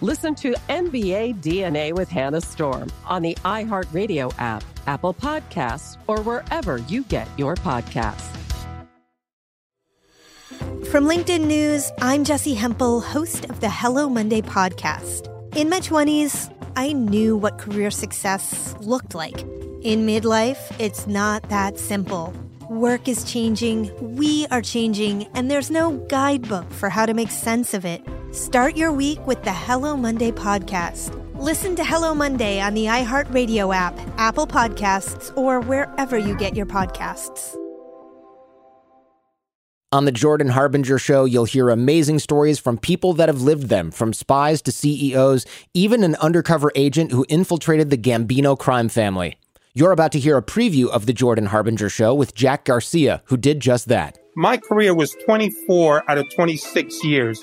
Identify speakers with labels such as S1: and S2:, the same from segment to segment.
S1: Listen to NBA DNA with Hannah Storm on the iHeartRadio app, Apple Podcasts, or wherever you get your podcasts.
S2: From LinkedIn News, I'm Jessi Hempel, host of the Hello Monday podcast. In my 20s, I knew what career success looked like. In midlife, it's not that simple. Work is changing, we are changing, and there's no guidebook for how to make sense of it. Start your week with the Hello Monday podcast. Listen to Hello Monday on the iHeartRadio app, Apple Podcasts, or wherever you get your podcasts.
S3: On the Jordan Harbinger Show, you'll hear amazing stories from people that have lived them, from spies to CEOs, even an undercover agent who infiltrated the Gambino crime family. You're about to hear a preview of the Jordan Harbinger Show with Jack Garcia, who did just that.
S4: My career was 24 out of 26 years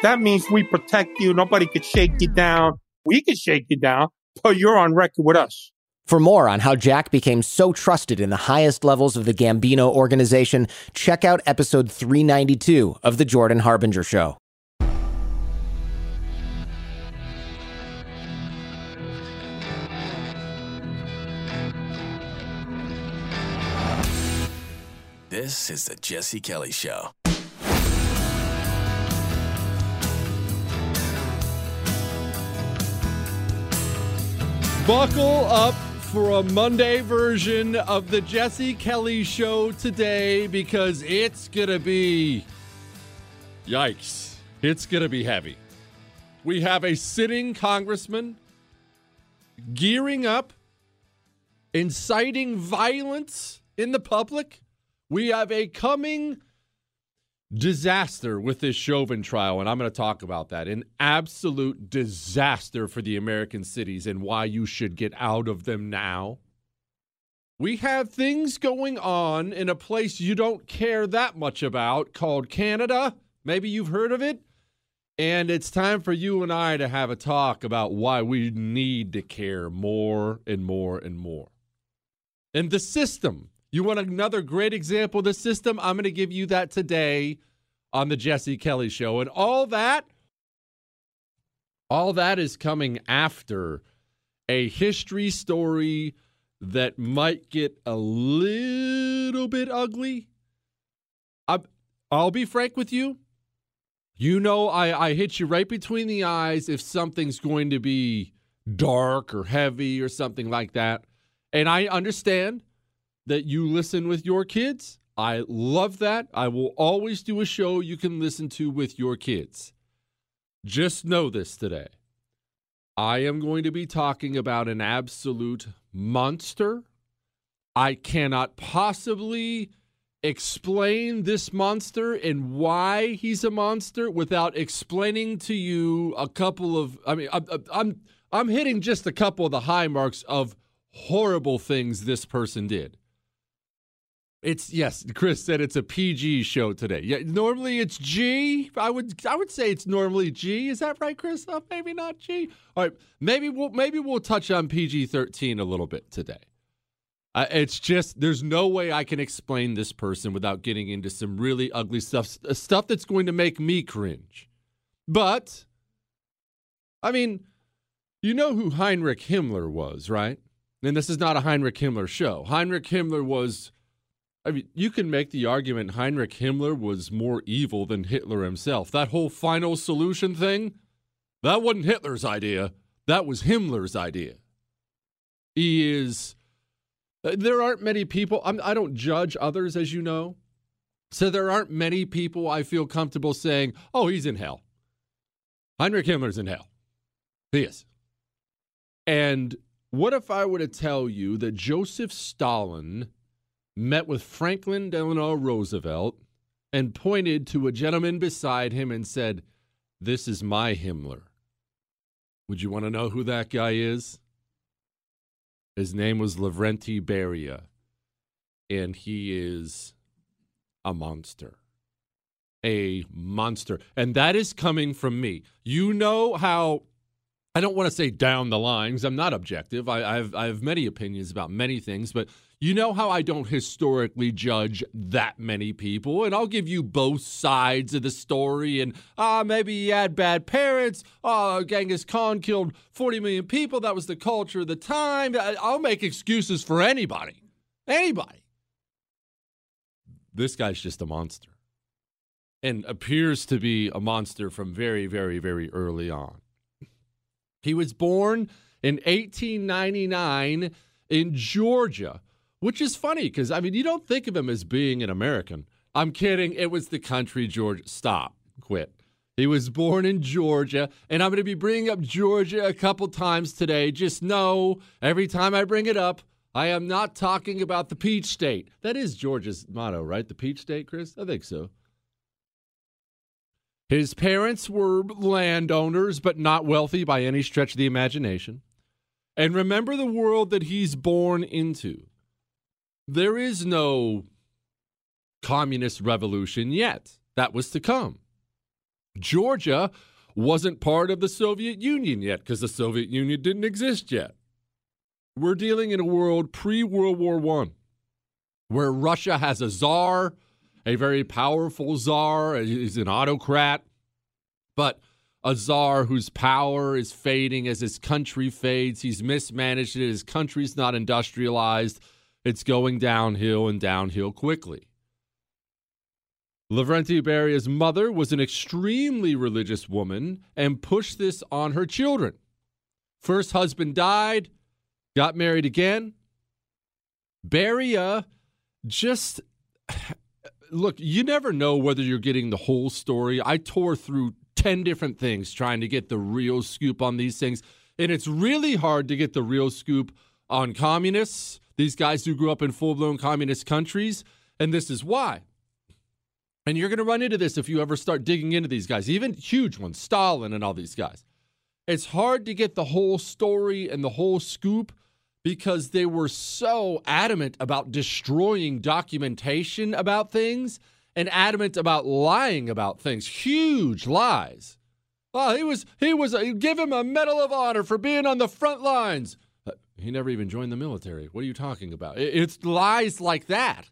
S4: That means we protect you. Nobody could shake you down. We could shake you down, but you're on record with us.
S3: For more on how Jack became so trusted in the highest levels of the Gambino organization, check out episode 392 of The Jordan Harbinger Show.
S5: This is The Jesse Kelly Show.
S6: Buckle up for a Monday version of the Jesse Kelly Show today because it's going to be. Yikes. It's going to be heavy. We have a sitting congressman gearing up, inciting violence in the public. We have a coming disaster with this Chauvin trial, and I'm going to talk about that. An absolute disaster for the American cities and why you should get out of them now. We have things going on in a place you don't care that much about called Canada. Maybe you've heard of it. And it's time for you and I to have a talk about why we need to care more and more and more. And the system you want another great example of the system? I'm going to give you that today on the Jesse Kelly show. And all that all that is coming after a history story that might get a little bit ugly. I'll be frank with you. You know, I, I hit you right between the eyes if something's going to be dark or heavy or something like that. And I understand that you listen with your kids. I love that. I will always do a show you can listen to with your kids. Just know this today. I am going to be talking about an absolute monster I cannot possibly explain this monster and why he's a monster without explaining to you a couple of I mean I'm I'm I'm hitting just a couple of the high marks of horrible things this person did. It's yes, Chris said it's a PG show today. Yeah, normally it's G. I would I would say it's normally G. Is that right, Chris? Uh, maybe not G. All right, maybe we'll maybe we'll touch on PG thirteen a little bit today. Uh, it's just there's no way I can explain this person without getting into some really ugly stuff, stuff that's going to make me cringe. But, I mean, you know who Heinrich Himmler was, right? And this is not a Heinrich Himmler show. Heinrich Himmler was, I mean, you can make the argument Heinrich Himmler was more evil than Hitler himself. That whole final solution thing, that wasn't Hitler's idea. That was Himmler's idea. He is uh, there aren't many people, I'm, I do not judge others, as you know. So there aren't many people I feel comfortable saying, oh, he's in hell. Heinrich Himmler's in hell. He is. And what if I were to tell you that Joseph Stalin met with Franklin Delano Roosevelt and pointed to a gentleman beside him and said, This is my Himmler? Would you want to know who that guy is? His name was Lavrenti Beria, and he is a monster. A monster. And that is coming from me. You know how I don't want to say down the lines. I'm not objective. I, have, I have many opinions about many things, but you know how I don't historically judge that many people, and I'll give you both sides of the story. And ah, uh, maybe he had bad parents. Uh, Genghis Khan killed 40 million people. That was the culture of the time. I'll make excuses for anybody. Anybody. This guy's just a monster and appears to be a monster from very, very, very early on. He was born in 1899 in Georgia which is funny because, I mean, you don't think of him as being an American. I'm kidding. It was the country George. Stop. Quit. He was born in Georgia, and I'm going to be bringing up Georgia a couple times today. Just know every time I bring it up, I am not talking about the Peach State. That is Georgia's motto, right? The Peach State, Chris? I think so. His parents were landowners, but not wealthy by any stretch of the imagination. And remember the world that he's born into there is no communist revolution yet. That was to come. Georgia wasn't part of the Soviet Union yet because the Soviet Union didn't exist yet. We're dealing in a world pre World War I where Russia has a czar, a very powerful czar, he's an autocrat, but a czar whose power is fading as his country fades. He's mismanaged it, his country's not industrialized it's going downhill and downhill quickly. Lavrenti Beria's mother was an extremely religious woman and pushed this on her children. First husband died, got married again. Beria just look, you never know whether you're getting the whole story. I tore through 10 different things trying to get the real scoop on these things, and it's really hard to get the real scoop on communists these guys who grew up in full blown communist countries. And this is why. And you're going to run into this if you ever start digging into these guys, even huge ones, Stalin and all these guys. It's hard to get the whole story and the whole scoop because they were so adamant about destroying documentation about things and adamant about lying about things, huge lies. Oh, he was he was give him a medal of honor for being on the front lines. He never even joined the military. What are you talking about? It's lies like that.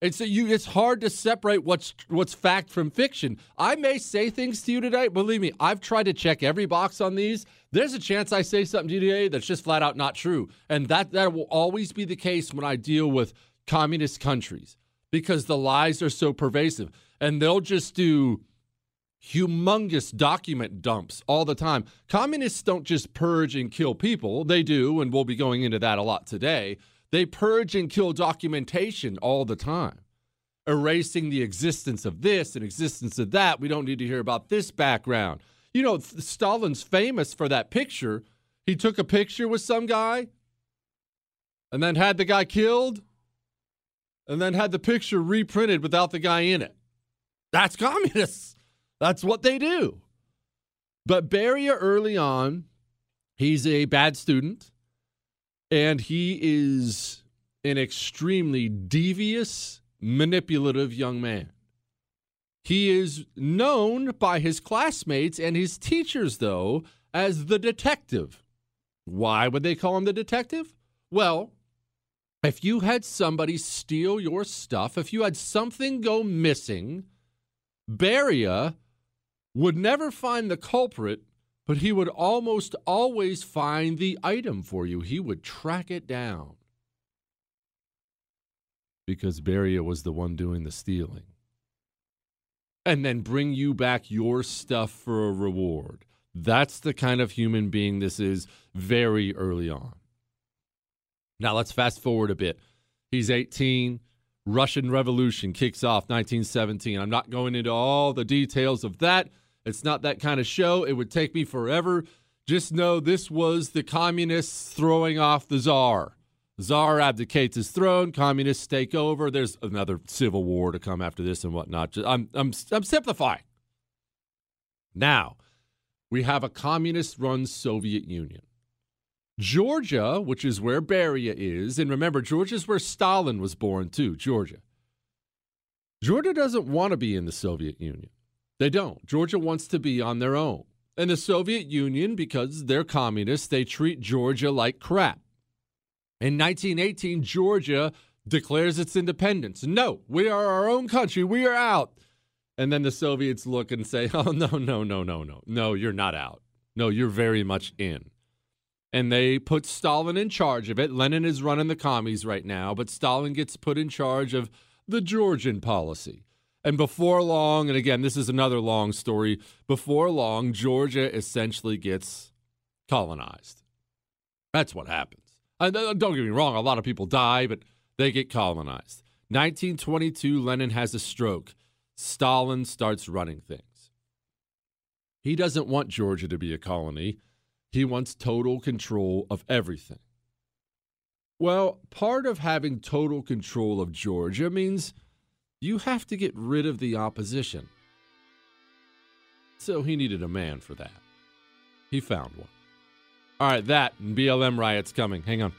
S6: It's you. It's hard to separate what's what's fact from fiction. I may say things to you today. Believe me, I've tried to check every box on these. There's a chance I say something to you today that's just flat out not true, and that that will always be the case when I deal with communist countries because the lies are so pervasive, and they'll just do humongous document dumps all the time. Communists don't just purge and kill people, they do, and we'll be going into that a lot today. They purge and kill documentation all the time, erasing the existence of this and existence of that. We don't need to hear about this background. You know, Stalin's famous for that picture. He took a picture with some guy and then had the guy killed. and then had the picture reprinted without the guy in it. That's communists. That's what they do. But Beria early on, he's a bad student and he is an extremely devious, manipulative young man. He is known by his classmates and his teachers, though, as the detective. Why would they call him the detective? Well, if you had somebody steal your stuff, if you had something go missing, Beria would never find the culprit, but he would almost always find the item for you. He would track it down. Because Beria was the one doing the stealing. And then bring you back your stuff for a reward. That's the kind of human being this is very early on. Now let's fast forward a bit. He's 18. Russian Revolution kicks off 1917. I'm not going into all the details of that. It's not that kind of show. It would take me forever. Just know this was the communists throwing off the czar. Czar abdicates his throne. Communists take over. There's another civil war to come after this and whatnot. I'm I'm I'm simplifying. Now, we have a communist-run Soviet Union. Georgia, which is where Beria is, and remember, Georgia is where Stalin was born too. Georgia. Georgia doesn't want to be in the Soviet Union. They don't. Georgia wants to be on their own. And the Soviet Union, because they're communists, they treat Georgia like crap. In 1918, Georgia declares its independence. No, we are our own country. We are out. And then the Soviets look and say, oh, no, no, no, no, no. No, you're not out. No, you're very much in. And they put Stalin in charge of it. Lenin is running the commies right now, but Stalin gets put in charge of the Georgian policy. And before long, and again, this is another long story, before long, Georgia essentially gets colonized. That's what happens. And uh, don't get me wrong, a lot of people die, but they get colonized. 1922, Lenin has a stroke. Stalin starts running things. He doesn't want Georgia to be a colony, he wants total control of everything. Well, part of having total control of Georgia means you have to get rid of the opposition. So he needed a man for that. He found one. All right, that and BLM riots coming. Hang on.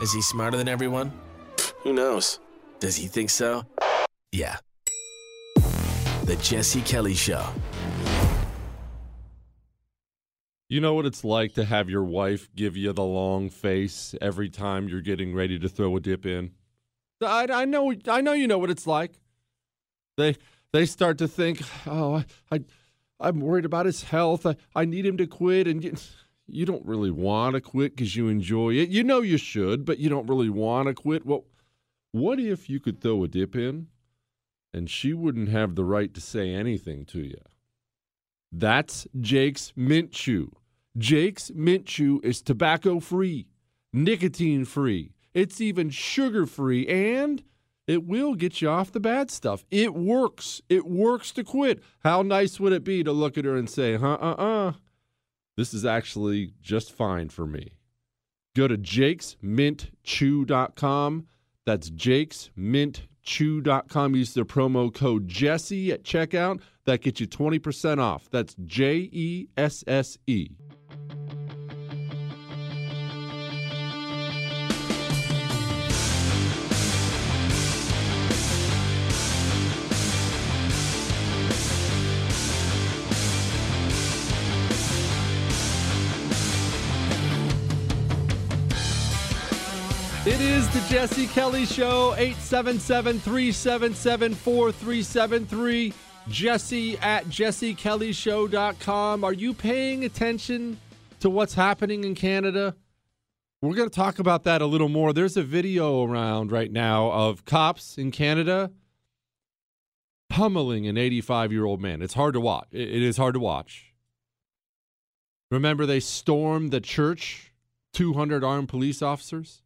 S5: Is he smarter than everyone? Who knows? Does he think so? Yeah. The Jesse Kelly Show.
S6: You know what it's like to have your wife give you the long face every time you're getting ready to throw a dip in. I, I know I know you know what it's like. They they start to think, oh, I, I am worried about his health. I, I need him to quit, and you, you don't really want to quit because you enjoy it. You know you should, but you don't really want to quit. Well, what if you could throw a dip in, and she wouldn't have the right to say anything to you? That's Jake's Mint Chew. Jake's Mint Chew is tobacco free, nicotine free, it's even sugar free, and it will get you off the bad stuff. It works. It works to quit. How nice would it be to look at her and say, huh, uh, uh, this is actually just fine for me? Go to jakesmintchew.com. That's jakesmintchew.com. Use the promo code Jesse at checkout. That gets you 20% off. That's J E S S E. It is the Jesse Kelly Show, 877 377 4373. Jesse at jessekellyshow.com. Are you paying attention to what's happening in Canada? We're going to talk about that a little more. There's a video around right now of cops in Canada pummeling an 85 year old man. It's hard to watch. It is hard to watch. Remember, they stormed the church, 200 armed police officers?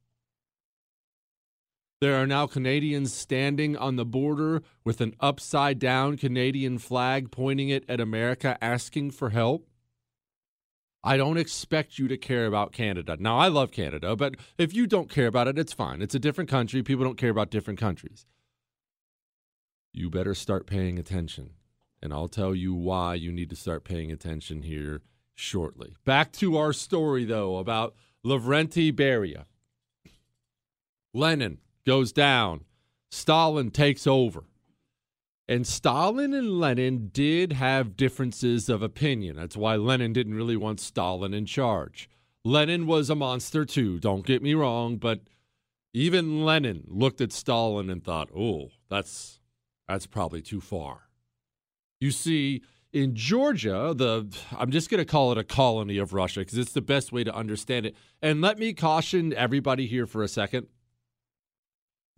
S6: There are now Canadians standing on the border with an upside down Canadian flag pointing it at America asking for help. I don't expect you to care about Canada. Now, I love Canada, but if you don't care about it, it's fine. It's a different country. People don't care about different countries. You better start paying attention. And I'll tell you why you need to start paying attention here shortly. Back to our story, though, about Lavrenti Beria. Lenin goes down, Stalin takes over. And Stalin and Lenin did have differences of opinion. That's why Lenin didn't really want Stalin in charge. Lenin was a monster too, don't get me wrong, but even Lenin looked at Stalin and thought, "Oh, that's that's probably too far." You see, in Georgia, the I'm just going to call it a colony of Russia because it's the best way to understand it. And let me caution everybody here for a second.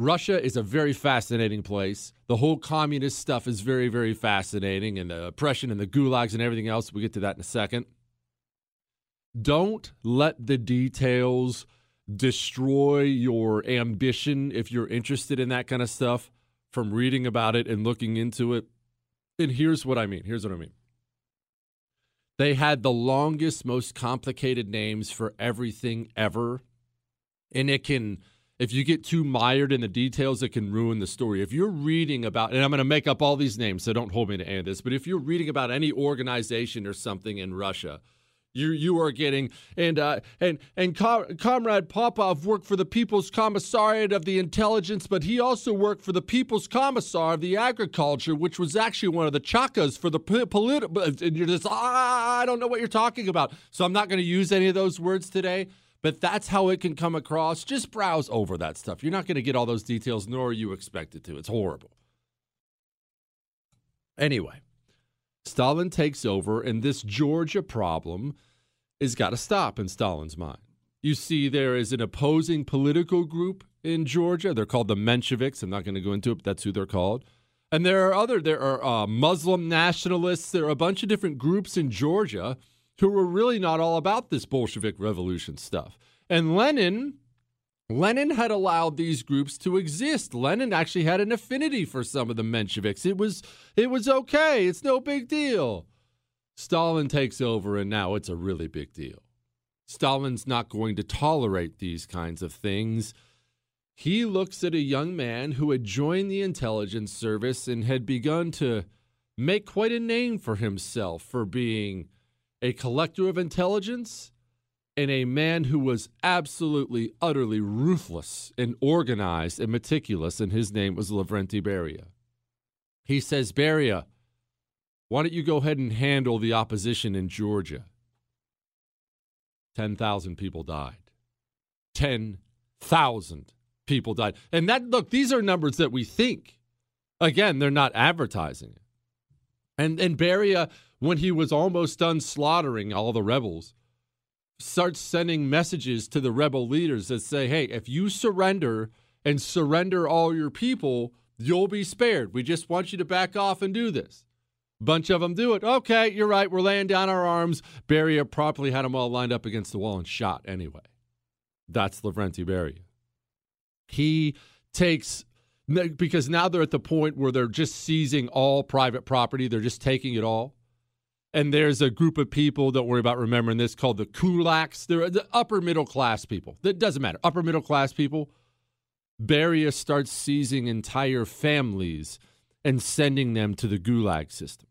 S6: Russia is a very fascinating place. The whole communist stuff is very, very fascinating, and the oppression and the gulags and everything else. We'll get to that in a second. Don't let the details destroy your ambition if you're interested in that kind of stuff from reading about it and looking into it. And here's what I mean. Here's what I mean. They had the longest, most complicated names for everything ever. And it can if you get too mired in the details, it can ruin the story. If you're reading about, and I'm going to make up all these names, so don't hold me to any of this, but if you're reading about any organization or something in Russia, you you are getting and uh, and and Com- comrade Popov worked for the People's Commissariat of the Intelligence, but he also worked for the People's Commissar of the Agriculture, which was actually one of the chakas for the political. And you're just ah, I don't know what you're talking about, so I'm not going to use any of those words today but that's how it can come across. Just browse over that stuff. You're not going to get all those details, nor are you expected to. It's horrible. Anyway, Stalin takes over, and this Georgia problem is got to stop in Stalin's mind. You see, there is an opposing political group in Georgia. They're called the Mensheviks. I'm not going to go into it, but that's who they're called. And there are other, there are uh, Muslim nationalists. There are a bunch of different groups in Georgia who were really not all about this Bolshevik revolution stuff. And Lenin, Lenin had allowed these groups to exist. Lenin actually had an affinity for some of the Mensheviks. It was it was okay. It's no big deal. Stalin takes over and now it's a really big deal. Stalin's not going to tolerate these kinds of things. He looks at a young man who had joined the intelligence service and had begun to make quite a name for himself for being a collector of intelligence, and a man who was absolutely, utterly ruthless and organized and meticulous, and his name was Lavrenti Beria. He says, Beria, why don't you go ahead and handle the opposition in Georgia? 10,000 people died. 10,000 people died. And that, look, these are numbers that we think. Again, they're not advertising it. And, and Beria when he was almost done slaughtering all the rebels, starts sending messages to the rebel leaders that say, hey, if you surrender and surrender all your people, you'll be spared. We just want you to back off and do this. Bunch of them do it. Okay, you're right. We're laying down our arms. Beria properly had them all lined up against the wall and shot anyway. That's Lavrenti Beria. He takes because now they're at the point where they're just seizing all private property. They're just taking it all and there's a group of people don't worry about remembering this called the kulaks. They're the upper middle class people. That doesn't matter. Upper middle class people. Beria starts seizing entire families and sending them to the gulag system.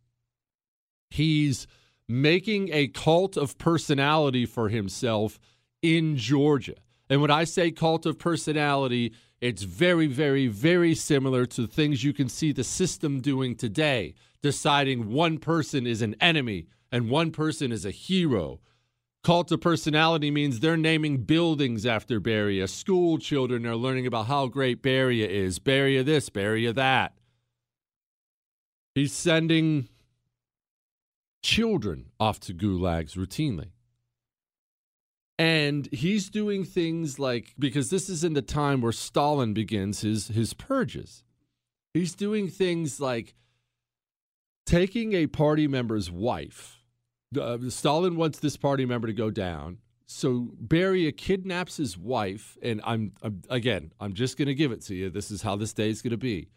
S6: He's making a cult of personality for himself in georgia. And when i say cult of personality it's very very very similar to things you can see the system doing today deciding one person is an enemy and one person is a hero. Cult of personality means they're naming buildings after Beria. School children are learning about how great Beria is. Beria this, Beria that. He's sending children off to gulags routinely. And he's doing things like because this is in the time where Stalin begins his his purges. He's doing things like taking a party member's wife. Uh, Stalin wants this party member to go down. So Beria kidnaps his wife, and I'm, I'm again, I'm just going to give it to you. This is how this day is going to be.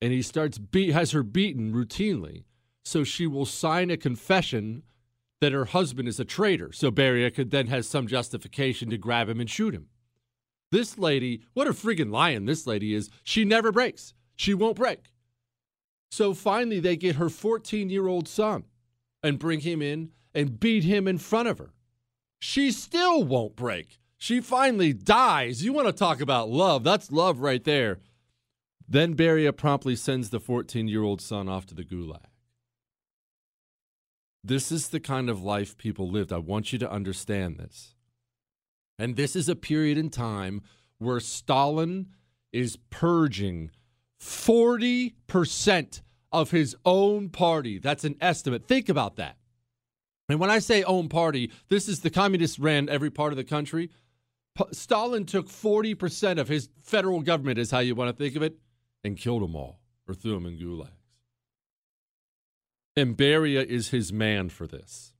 S6: And he starts beat has her beaten routinely, so she will sign a confession that her husband is a traitor. So Beria could then has some justification to grab him and shoot him. This lady, what a friggin' lion this lady is. She never breaks. She won't break. So finally, they get her 14 year old son and bring him in and beat him in front of her. She still won't break. She finally dies. You want to talk about love? That's love right there. Then Beria promptly sends the 14 year old son off to the gulag. This is the kind of life people lived. I want you to understand this. And this is a period in time where Stalin is purging 40% of his own party. That's an estimate. Think about that. And when I say own party, this is the communists ran every part of the country. P- Stalin took 40% of his federal government, is how you want to think of it, and killed them all or threw them in gulags. And Beria is his man for this.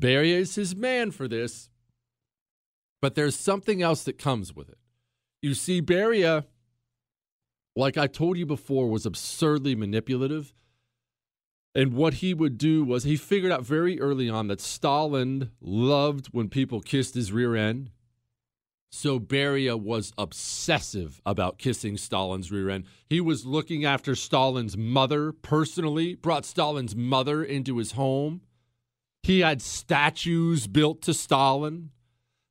S6: Beria is his man for this, but there's something else that comes with it. You see, Beria, like I told you before, was absurdly manipulative. And what he would do was he figured out very early on that Stalin loved when people kissed his rear end. So Beria was obsessive about kissing Stalin's rear end. He was looking after Stalin's mother personally, brought Stalin's mother into his home. He had statues built to Stalin.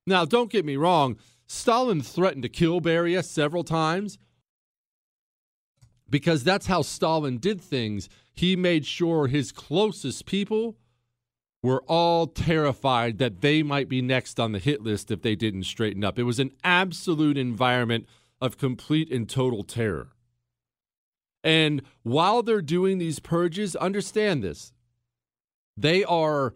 S6: Now, don't get me wrong, Stalin threatened to kill Beria several times because that's how Stalin did things. He made sure his closest people were all terrified that they might be next on the hit list if they didn't straighten up. It was an absolute environment of complete and total terror. And while they're doing these purges, understand this. They are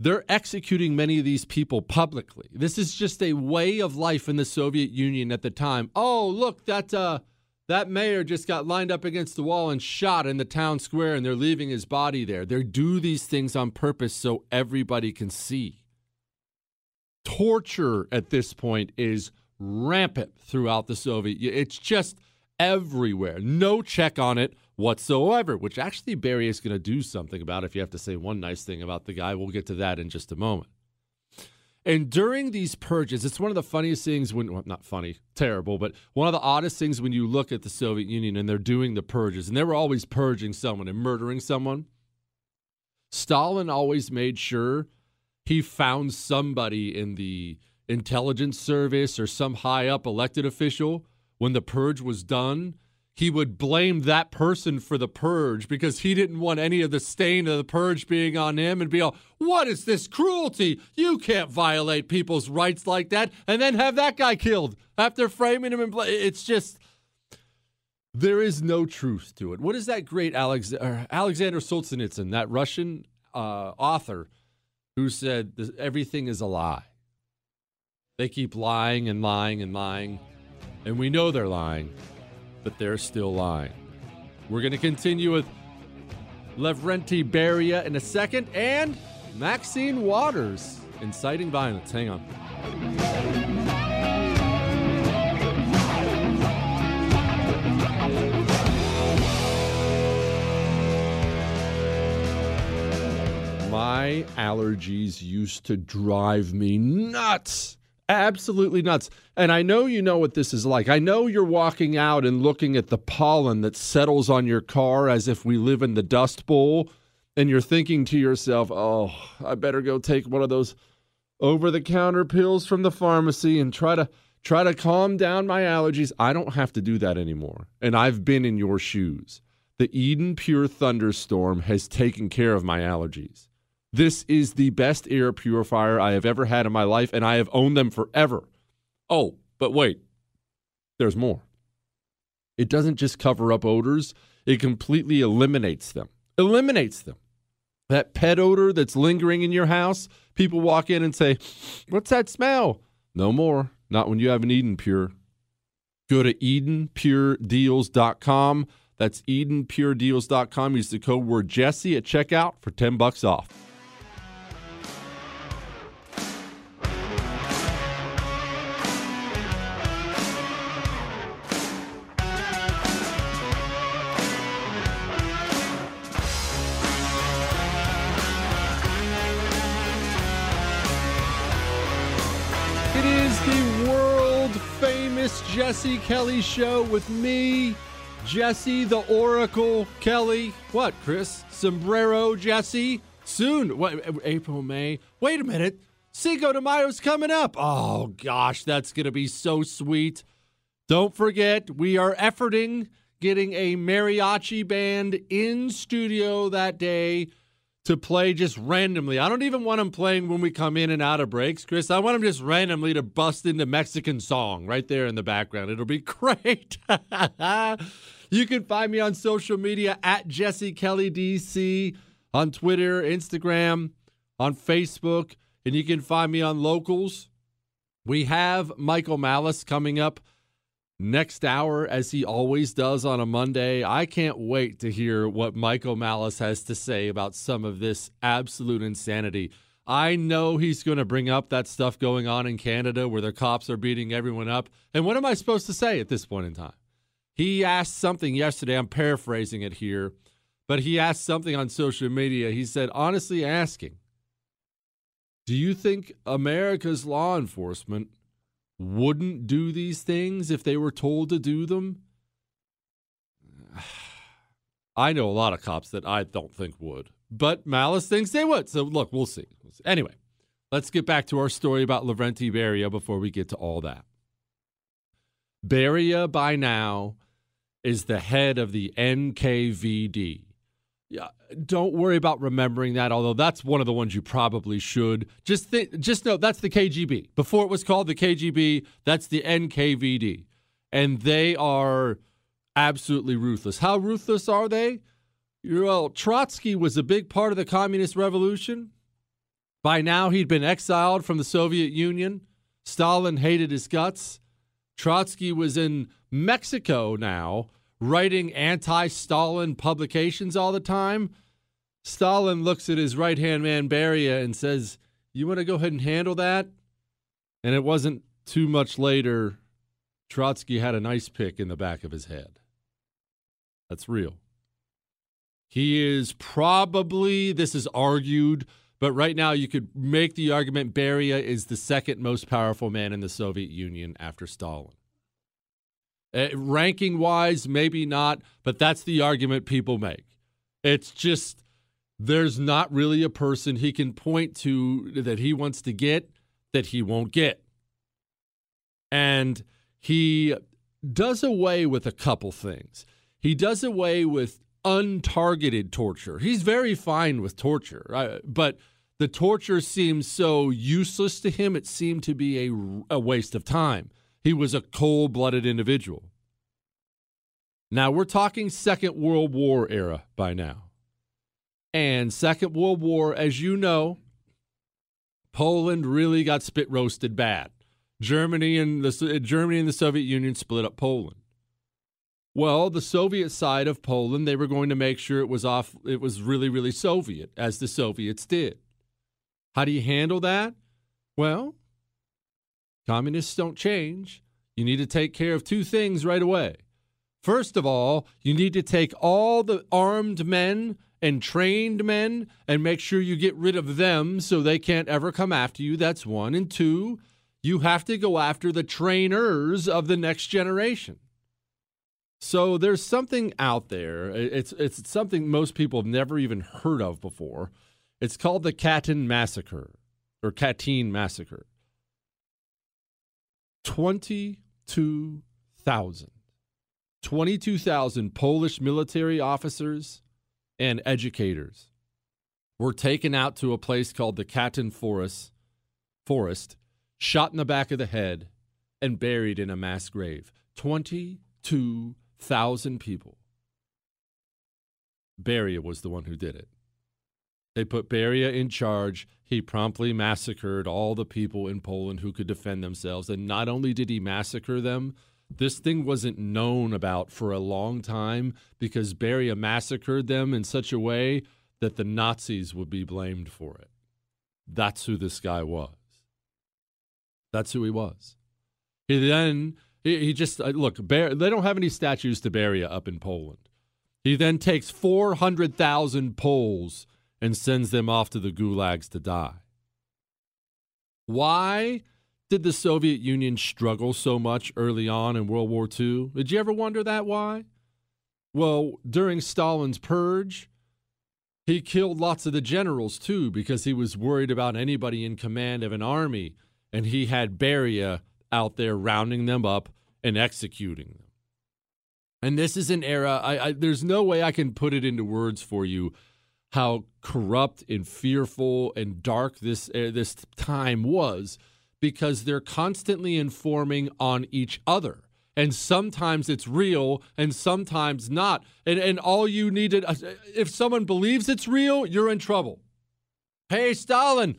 S6: they're executing many of these people publicly. This is just a way of life in the Soviet Union at the time. Oh, look, that uh that mayor just got lined up against the wall and shot in the town square, and they're leaving his body there. They do these things on purpose so everybody can see. Torture at this point is rampant throughout the Soviet. It's just everywhere. No check on it whatsoever, which actually Beria is going to do something about. If you have to say one nice thing about the guy, we'll get to that in just a moment. And during these purges, it's one of the funniest things when, well, not funny, terrible, but one of the oddest things when you look at the Soviet Union and they're doing the purges, and they were always purging someone and murdering someone. Stalin always made sure he found somebody in the intelligence service or some high up elected official when the purge was done he would blame that person for the purge because he didn't want any of the stain of the purge being on him and be all, what is this cruelty? You can't violate people's rights like that and then have that guy killed after framing him. And it's just, there is no truth to it. What is that great Alex, Alexander Solzhenitsyn, that Russian uh, author who said everything is a lie? They keep lying and lying and lying, and we know they're lying but they're still lying. We're going to continue with Lavrenti Beria in a second and Maxine Waters inciting violence. Hang on. My allergies used to drive me nuts absolutely nuts. And I know you know what this is like. I know you're walking out and looking at the pollen that settles on your car as if we live in the Dust Bowl, and you're thinking to yourself, oh, I better go take one of those over the counter pills from the pharmacy and try to try to calm down my allergies. I don't have to do that anymore. And I've been in your shoes. The Eden Pure Thunderstorm has taken care of my allergies. This is the best air purifier I have ever had in my life, and I have owned them forever. Oh, but wait, there's more. It doesn't just cover up odors, it completely eliminates them. Eliminates them. That pet odor that's lingering in your house, people walk in and say, What's that smell? No more. Not when you have an Eden Pure. Go to EdenPureDeals.com. That's EdenPureDeals.com. Use the code word Jesse at checkout for 10 bucks off. Jesse Kelly show with me, Jesse the Oracle Kelly. What, Chris? Sombrero Jesse? Soon. What, April, May? Wait a minute. Cinco de Mayo's coming up. Oh, gosh, that's going to be so sweet. Don't forget, we are efforting getting a mariachi band in studio that day to play just randomly. I don't even want them playing when we come in and out of breaks, Chris. I want them just randomly to bust into Mexican song right there in the background. It'll be great. you can find me on social media at Jesse Kelly DC on Twitter, Instagram, on Facebook, and you can find me on locals. We have Michael Malice coming up next hour, as he always does on a Monday. I can't wait to hear what Michael Malice has to say about some of this absolute insanity. I know he's going to bring up that stuff going on in Canada where the cops are beating everyone up. And what am I supposed to say at this point in time? He asked something yesterday. I'm paraphrasing it here, but he asked something on social media. He said, honestly asking, do you think America's law enforcement wouldn't do these things if they were told to do them? I know a lot of cops that I don't think would, but Malice thinks they would. So look, we'll see. We'll see. Anyway, let's get back to our story about Lavrenti Beria before we get to all that. Beria by now is the head of the NKVD. Yeah, don't worry about remembering that. Although that's one of the ones you probably should. Just think, just know that's the KGB. Before it was called the KGB, that's the NKVD, and they are absolutely ruthless. How ruthless are they? Well, Trotsky was a big part of the communist revolution. By now, he'd been exiled from the Soviet Union. Stalin hated his guts. Trotsky was in Mexico now writing anti Stalin publications all the time. Stalin looks at his right hand man, Beria, and says, You want to go ahead and handle that? And it wasn't too much later, Trotsky had an ice pick in the back of his head. That's real. He is probably, this is argued, but right now you could make the argument Beria is the second most powerful man in the Soviet Union after Stalin. Uh, ranking wise, maybe not, but that's the argument people make. It's just there's not really a person he can point to that he wants to get that he won't get. And he does away with a couple things. He does away with untargeted torture. He's very fine with torture, but the torture seems so useless to him, it seemed to be a, a waste of time. He was a cold blooded individual. Now, we're talking Second World War era by now. And Second World War, as you know, Poland really got spit roasted bad. Germany and the uh, Germany and the Soviet Union split up Poland. Well, the Soviet side of Poland, they were going to make sure it was off it was really really Soviet as the Soviets did. How do you handle that? Well, communists don't change. You need to take care of two things right away. First of all, you need to take all the armed men and trained men and make sure you get rid of them so they can't ever come after you. That's one. And two, you have to go after the trainers of the next generation. So there's something out there. It's it's something most people have never even heard of before. It's called the Katyn massacre or Katyn massacre. 22,000 22,000 Polish military officers and educators were taken out to a place called the Katyn Forest, forest, shot in the back of the head, and buried in a mass grave. 22,000 people. Beria was the one who did it. They put Beria in charge. He promptly massacred all the people in Poland who could defend themselves. And not only did he massacre them, this thing wasn't known about for a long time because Beria massacred them in such a way that the Nazis would be blamed for it. That's who this guy was. That's who he was. He then he, just uh, look. Bar- they don't have any statues to Beria up in Poland. He then takes four hundred thousand Poles and sends them off to the gulags to die. Why? did the Soviet Union struggle so much early on in World War II? Did you ever wonder that why? Well, during Stalin's purge, he killed lots of the generals too because he was worried about anybody in command of an army, and he had Beria out there rounding them up and executing them. And this is an era, I, I, there's no way I can put it into words for you how corrupt and fearful and dark this, uh, this time was because they're constantly informing on each other. And sometimes it's real and sometimes not. And, and all you needed, uh, if someone believes it's real, you're in trouble. Hey, Stalin,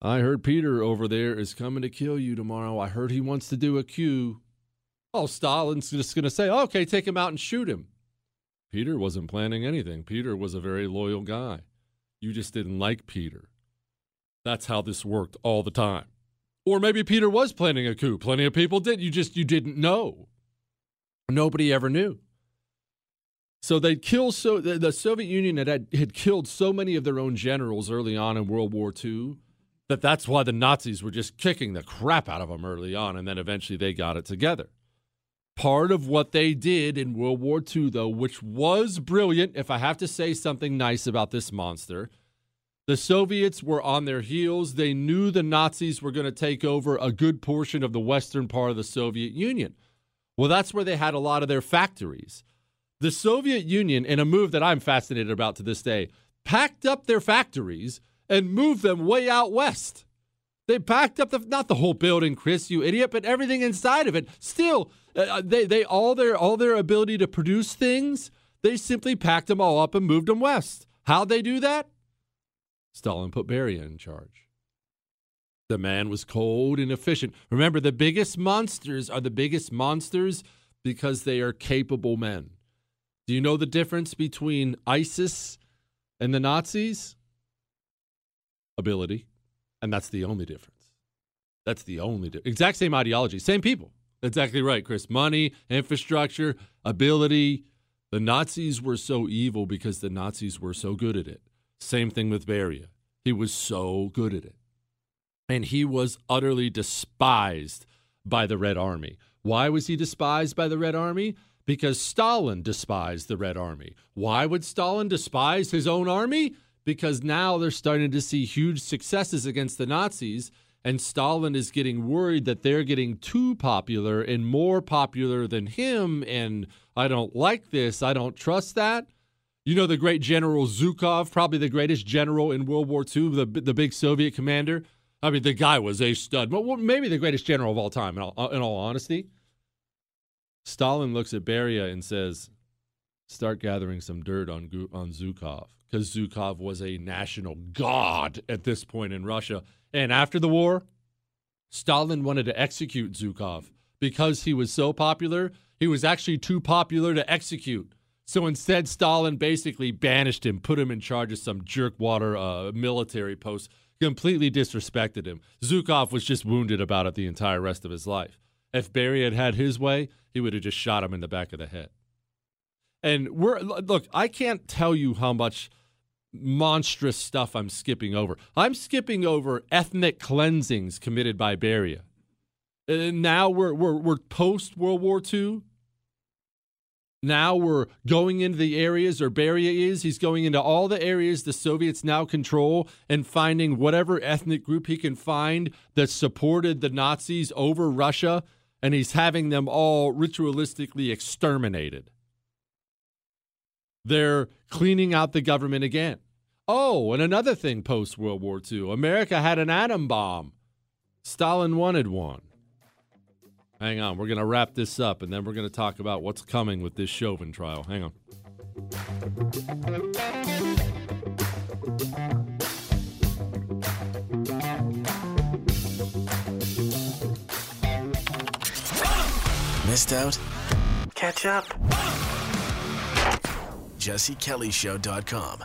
S6: I heard Peter over there is coming to kill you tomorrow. I heard he wants to do a coup. Oh, Stalin's just going to say, okay, take him out and shoot him. Peter wasn't planning anything. Peter was a very loyal guy. You just didn't like Peter. That's how this worked all the time. Or maybe Peter was planning a coup. Plenty of people did. You just you didn't know. Nobody ever knew. So they'd kill so the Soviet Union had, had killed so many of their own generals early on in World War II that that's why the Nazis were just kicking the crap out of them early on, and then eventually they got it together. Part of what they did in World War II, though, which was brilliant, if I have to say something nice about this monster, the Soviets were on their heels. They knew the Nazis were going to take over a good portion of the western part of the Soviet Union. Well, that's where they had a lot of their factories. The Soviet Union, in a move that I'm fascinated about to this day, packed up their factories and moved them way out west. They packed up the not the whole building, Chris, you idiot, but everything inside of it. Still, uh, uh, they they all their all their ability to produce things, they simply packed them all up and moved them west. How'd they do that? Stalin put Beria in charge. The man was cold and efficient. Remember, the biggest monsters are the biggest monsters because they are capable men. Do you know the difference between ISIS and the Nazis? Ability. And that's the only difference. That's the only difference. Exact same ideology, same people. Exactly right, Chris. Money, infrastructure, ability. The Nazis were so evil because the Nazis were so good at it. Same thing with Beria. He was so good at it. And he was utterly despised by the Red Army. Why was he despised by the Red Army? Because Stalin despised the Red Army. Why would Stalin despise his own army? Because now they're starting to see huge successes against the Nazis and Stalin is getting worried that they're getting too popular and more popular than him. And I don't like this. I don't trust that. You know the great General Zhukov, probably the greatest general in World War II, the, the big Soviet commander. I mean, the guy was a stud. Well, maybe the greatest general of all time, in all, uh, in all honesty. Stalin looks at Beria and says, start gathering some dirt on, on Zhukov because Zhukov was a national god at this point in Russia. And after the war, Stalin wanted to execute Zhukov because he was so popular. He was actually too popular to execute. So instead, Stalin basically banished him, put him in charge of some jerkwater uh, military post, completely disrespected him. Zhukov was just wounded about it the entire rest of his life. If Beria had had his way, he would have just shot him in the back of the head. And we're look, I can't tell you how much monstrous stuff I'm skipping over. I'm skipping over ethnic cleansings committed by Beria. And now we're we're we're post World War II. Now we're going into the areas, or Beria is. He's going into all the areas the Soviets now control and finding whatever ethnic group he can find that supported the Nazis over Russia, and he's having them all ritualistically exterminated. They're cleaning out the government again. Oh, and another thing post World War II America had an atom bomb. Stalin wanted one. Hang on, we're going to wrap this up and then we're going to talk about what's coming with this Chauvin trial. Hang on.
S5: Missed out? Catch up. JesseKellyShow.com.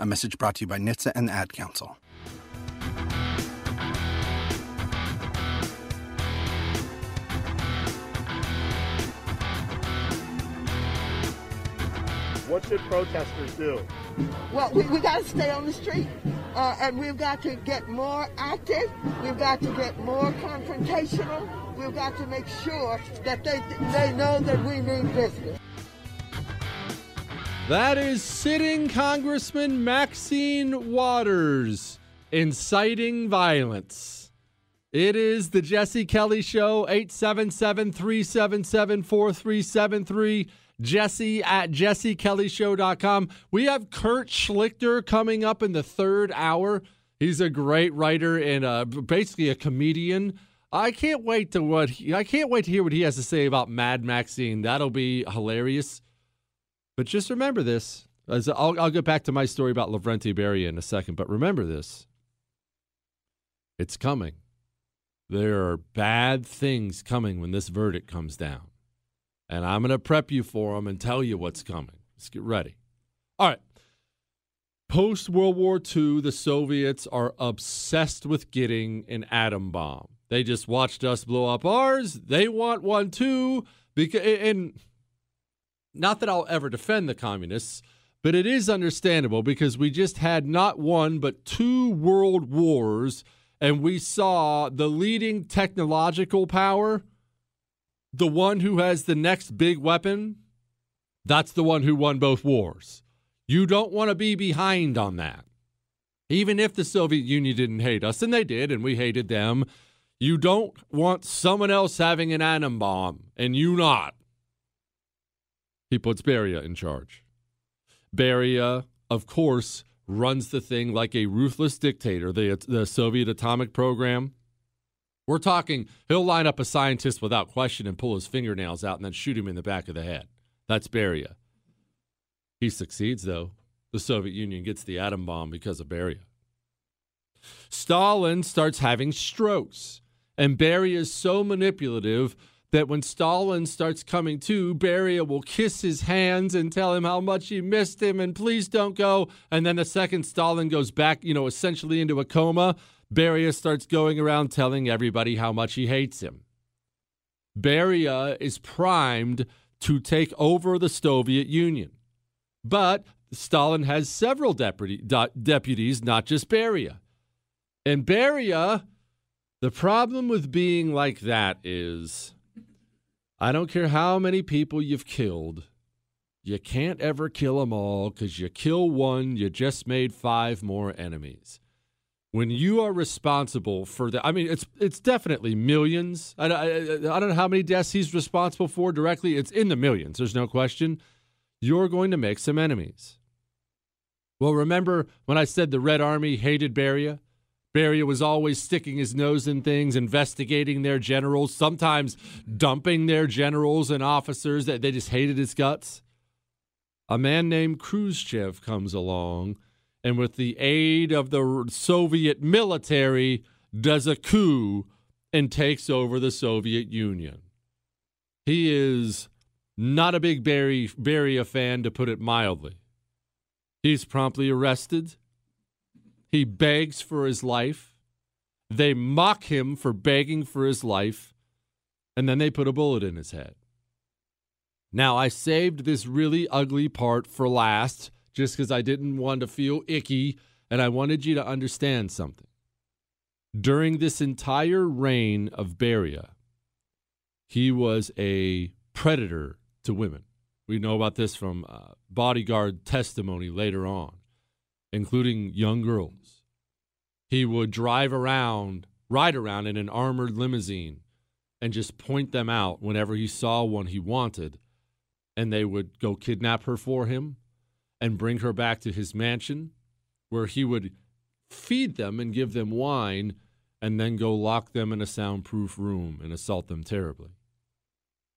S7: A message brought to you by NHTSA and the Ad Council.
S8: What should protesters do?
S9: Well, we, we got to stay on the street, uh, and we've got to get more active. We've got to get more confrontational. We've got to make sure that they they know that we mean business.
S6: That is sitting Congressman Maxine Waters inciting violence. It is the Jesse Kelly Show, 877 377 4373. Jesse at jessekellyshow.com. We have Kurt Schlichter coming up in the third hour. He's a great writer and uh, basically a comedian. I can't wait to what he, I can't wait to hear what he has to say about Mad Maxine. That'll be hilarious. But just remember this. As I'll, I'll get back to my story about Lavrenti Beria in a second. But remember this. It's coming. There are bad things coming when this verdict comes down and I'm going to prep you for them and tell you what's coming. Let's get ready. All right. Post World War II, the Soviets are obsessed with getting an atom bomb. They just watched us blow up ours. They want one too. Because, and not that I'll ever defend the communists, but it is understandable because we just had not one, but two world wars, and we saw the leading technological power the one who has the next big weapon, that's the one who won both wars. You don't want to be behind on that. Even if the Soviet Union didn't hate us, and they did, and we hated them, you don't want someone else having an atom bomb and you not. He puts Beria in charge. Beria, of course, runs the thing like a ruthless dictator. The, the Soviet atomic program, we're talking, he'll line up a scientist without question and pull his fingernails out and then shoot him in the back of the head. That's Beria. He succeeds, though. The Soviet Union gets the atom bomb because of Beria. Stalin starts having strokes, and Beria is so manipulative that when Stalin starts coming to, Beria will kiss his hands and tell him how much he missed him and please don't go. And then the second Stalin goes back, you know, essentially into a coma, Beria starts going around telling everybody how much he hates him. Beria is primed to take over the Soviet Union. But Stalin has several deputy, deputies, not just Beria. And Beria, the problem with being like that is I don't care how many people you've killed, you can't ever kill them all because you kill one, you just made five more enemies when you are responsible for that, I mean, it's it's definitely millions. I, I, I, don't know how many deaths he's responsible for directly. It's in the millions. There's no question. You're going to make some enemies. Well, remember when I said the Red Army hated Beria? Beria was always sticking his nose in things, investigating their generals, sometimes dumping their generals and officers that they just hated his guts. A man named Khrushchev comes along and with the aid of the Soviet military, does a coup and takes over the Soviet Union. He is not a big Beria fan, to put it mildly. He's promptly arrested. He begs for his life. They mock him for begging for his life, and then they put a bullet in his head. Now, I saved this really ugly part for last just because I didn't want to feel icky and I wanted you to understand something. During this entire reign of Beria, he was a predator to women. We know about this from uh, bodyguard testimony later on, including young girls. He would drive around, ride around in an armored limousine and just point them out whenever he saw one he wanted. And they would go kidnap her for him and bring her back to his mansion where he would feed them and give them wine and then go lock them in a soundproof room and assault them terribly.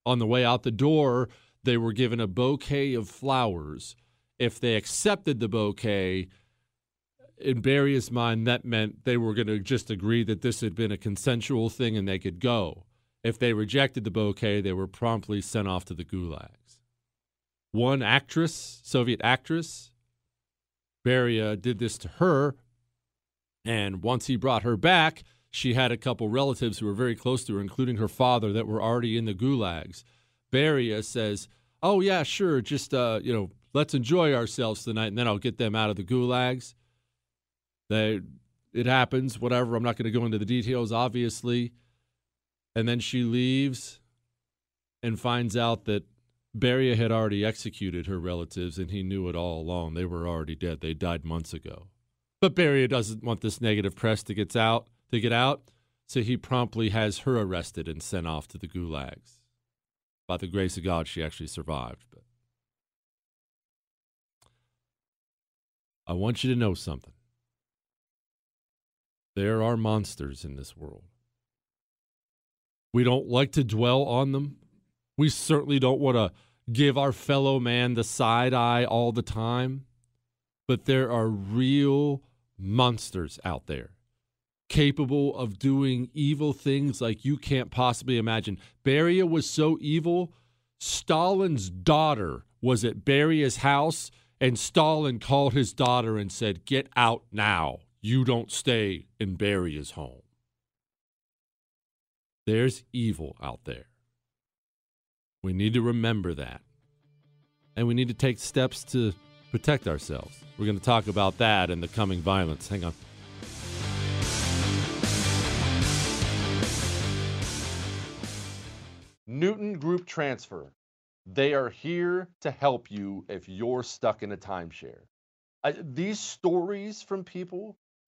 S6: On the way out the door, they were given a bouquet of flowers. If they accepted the bouquet, in Beria's mind, that meant they were going to just agree that this had been a consensual thing and they could go. If they rejected the bouquet, they were promptly sent off to the gulags. One actress, Soviet actress, Beria did this to her. And once he brought her back, she had a couple relatives who were very close to her, including her father, that were already in the gulags. Beria says, "Oh yeah, sure, just uh, you know, let's enjoy ourselves tonight, and then I'll get them out of the gulags." They, it happens, whatever. I'm not going to go into the details, obviously. And then she leaves and finds out that Beria had already executed her relatives, and he knew it all along. They were already dead. They died months ago. But Beria doesn't want this negative press to get out to get out, so he promptly has her arrested and sent off to the gulags. By the grace of God, she actually survived. But I want you to know something. There are monsters in this world. We don't like to dwell on them. We certainly don't want to give our fellow man the side eye all the time. But there are real monsters out there capable of doing evil things like you can't possibly imagine. Beria was so evil, Stalin's daughter was at Beria's house, and Stalin called his daughter and said, Get out now. You don't stay in Beria's home. There's evil out there. We need to remember that. And we need to take steps to protect ourselves. We're going to talk about that and the coming violence. Hang on. Newton Group Transfer. They are here to help you if you're stuck in a timeshare. I, these stories from people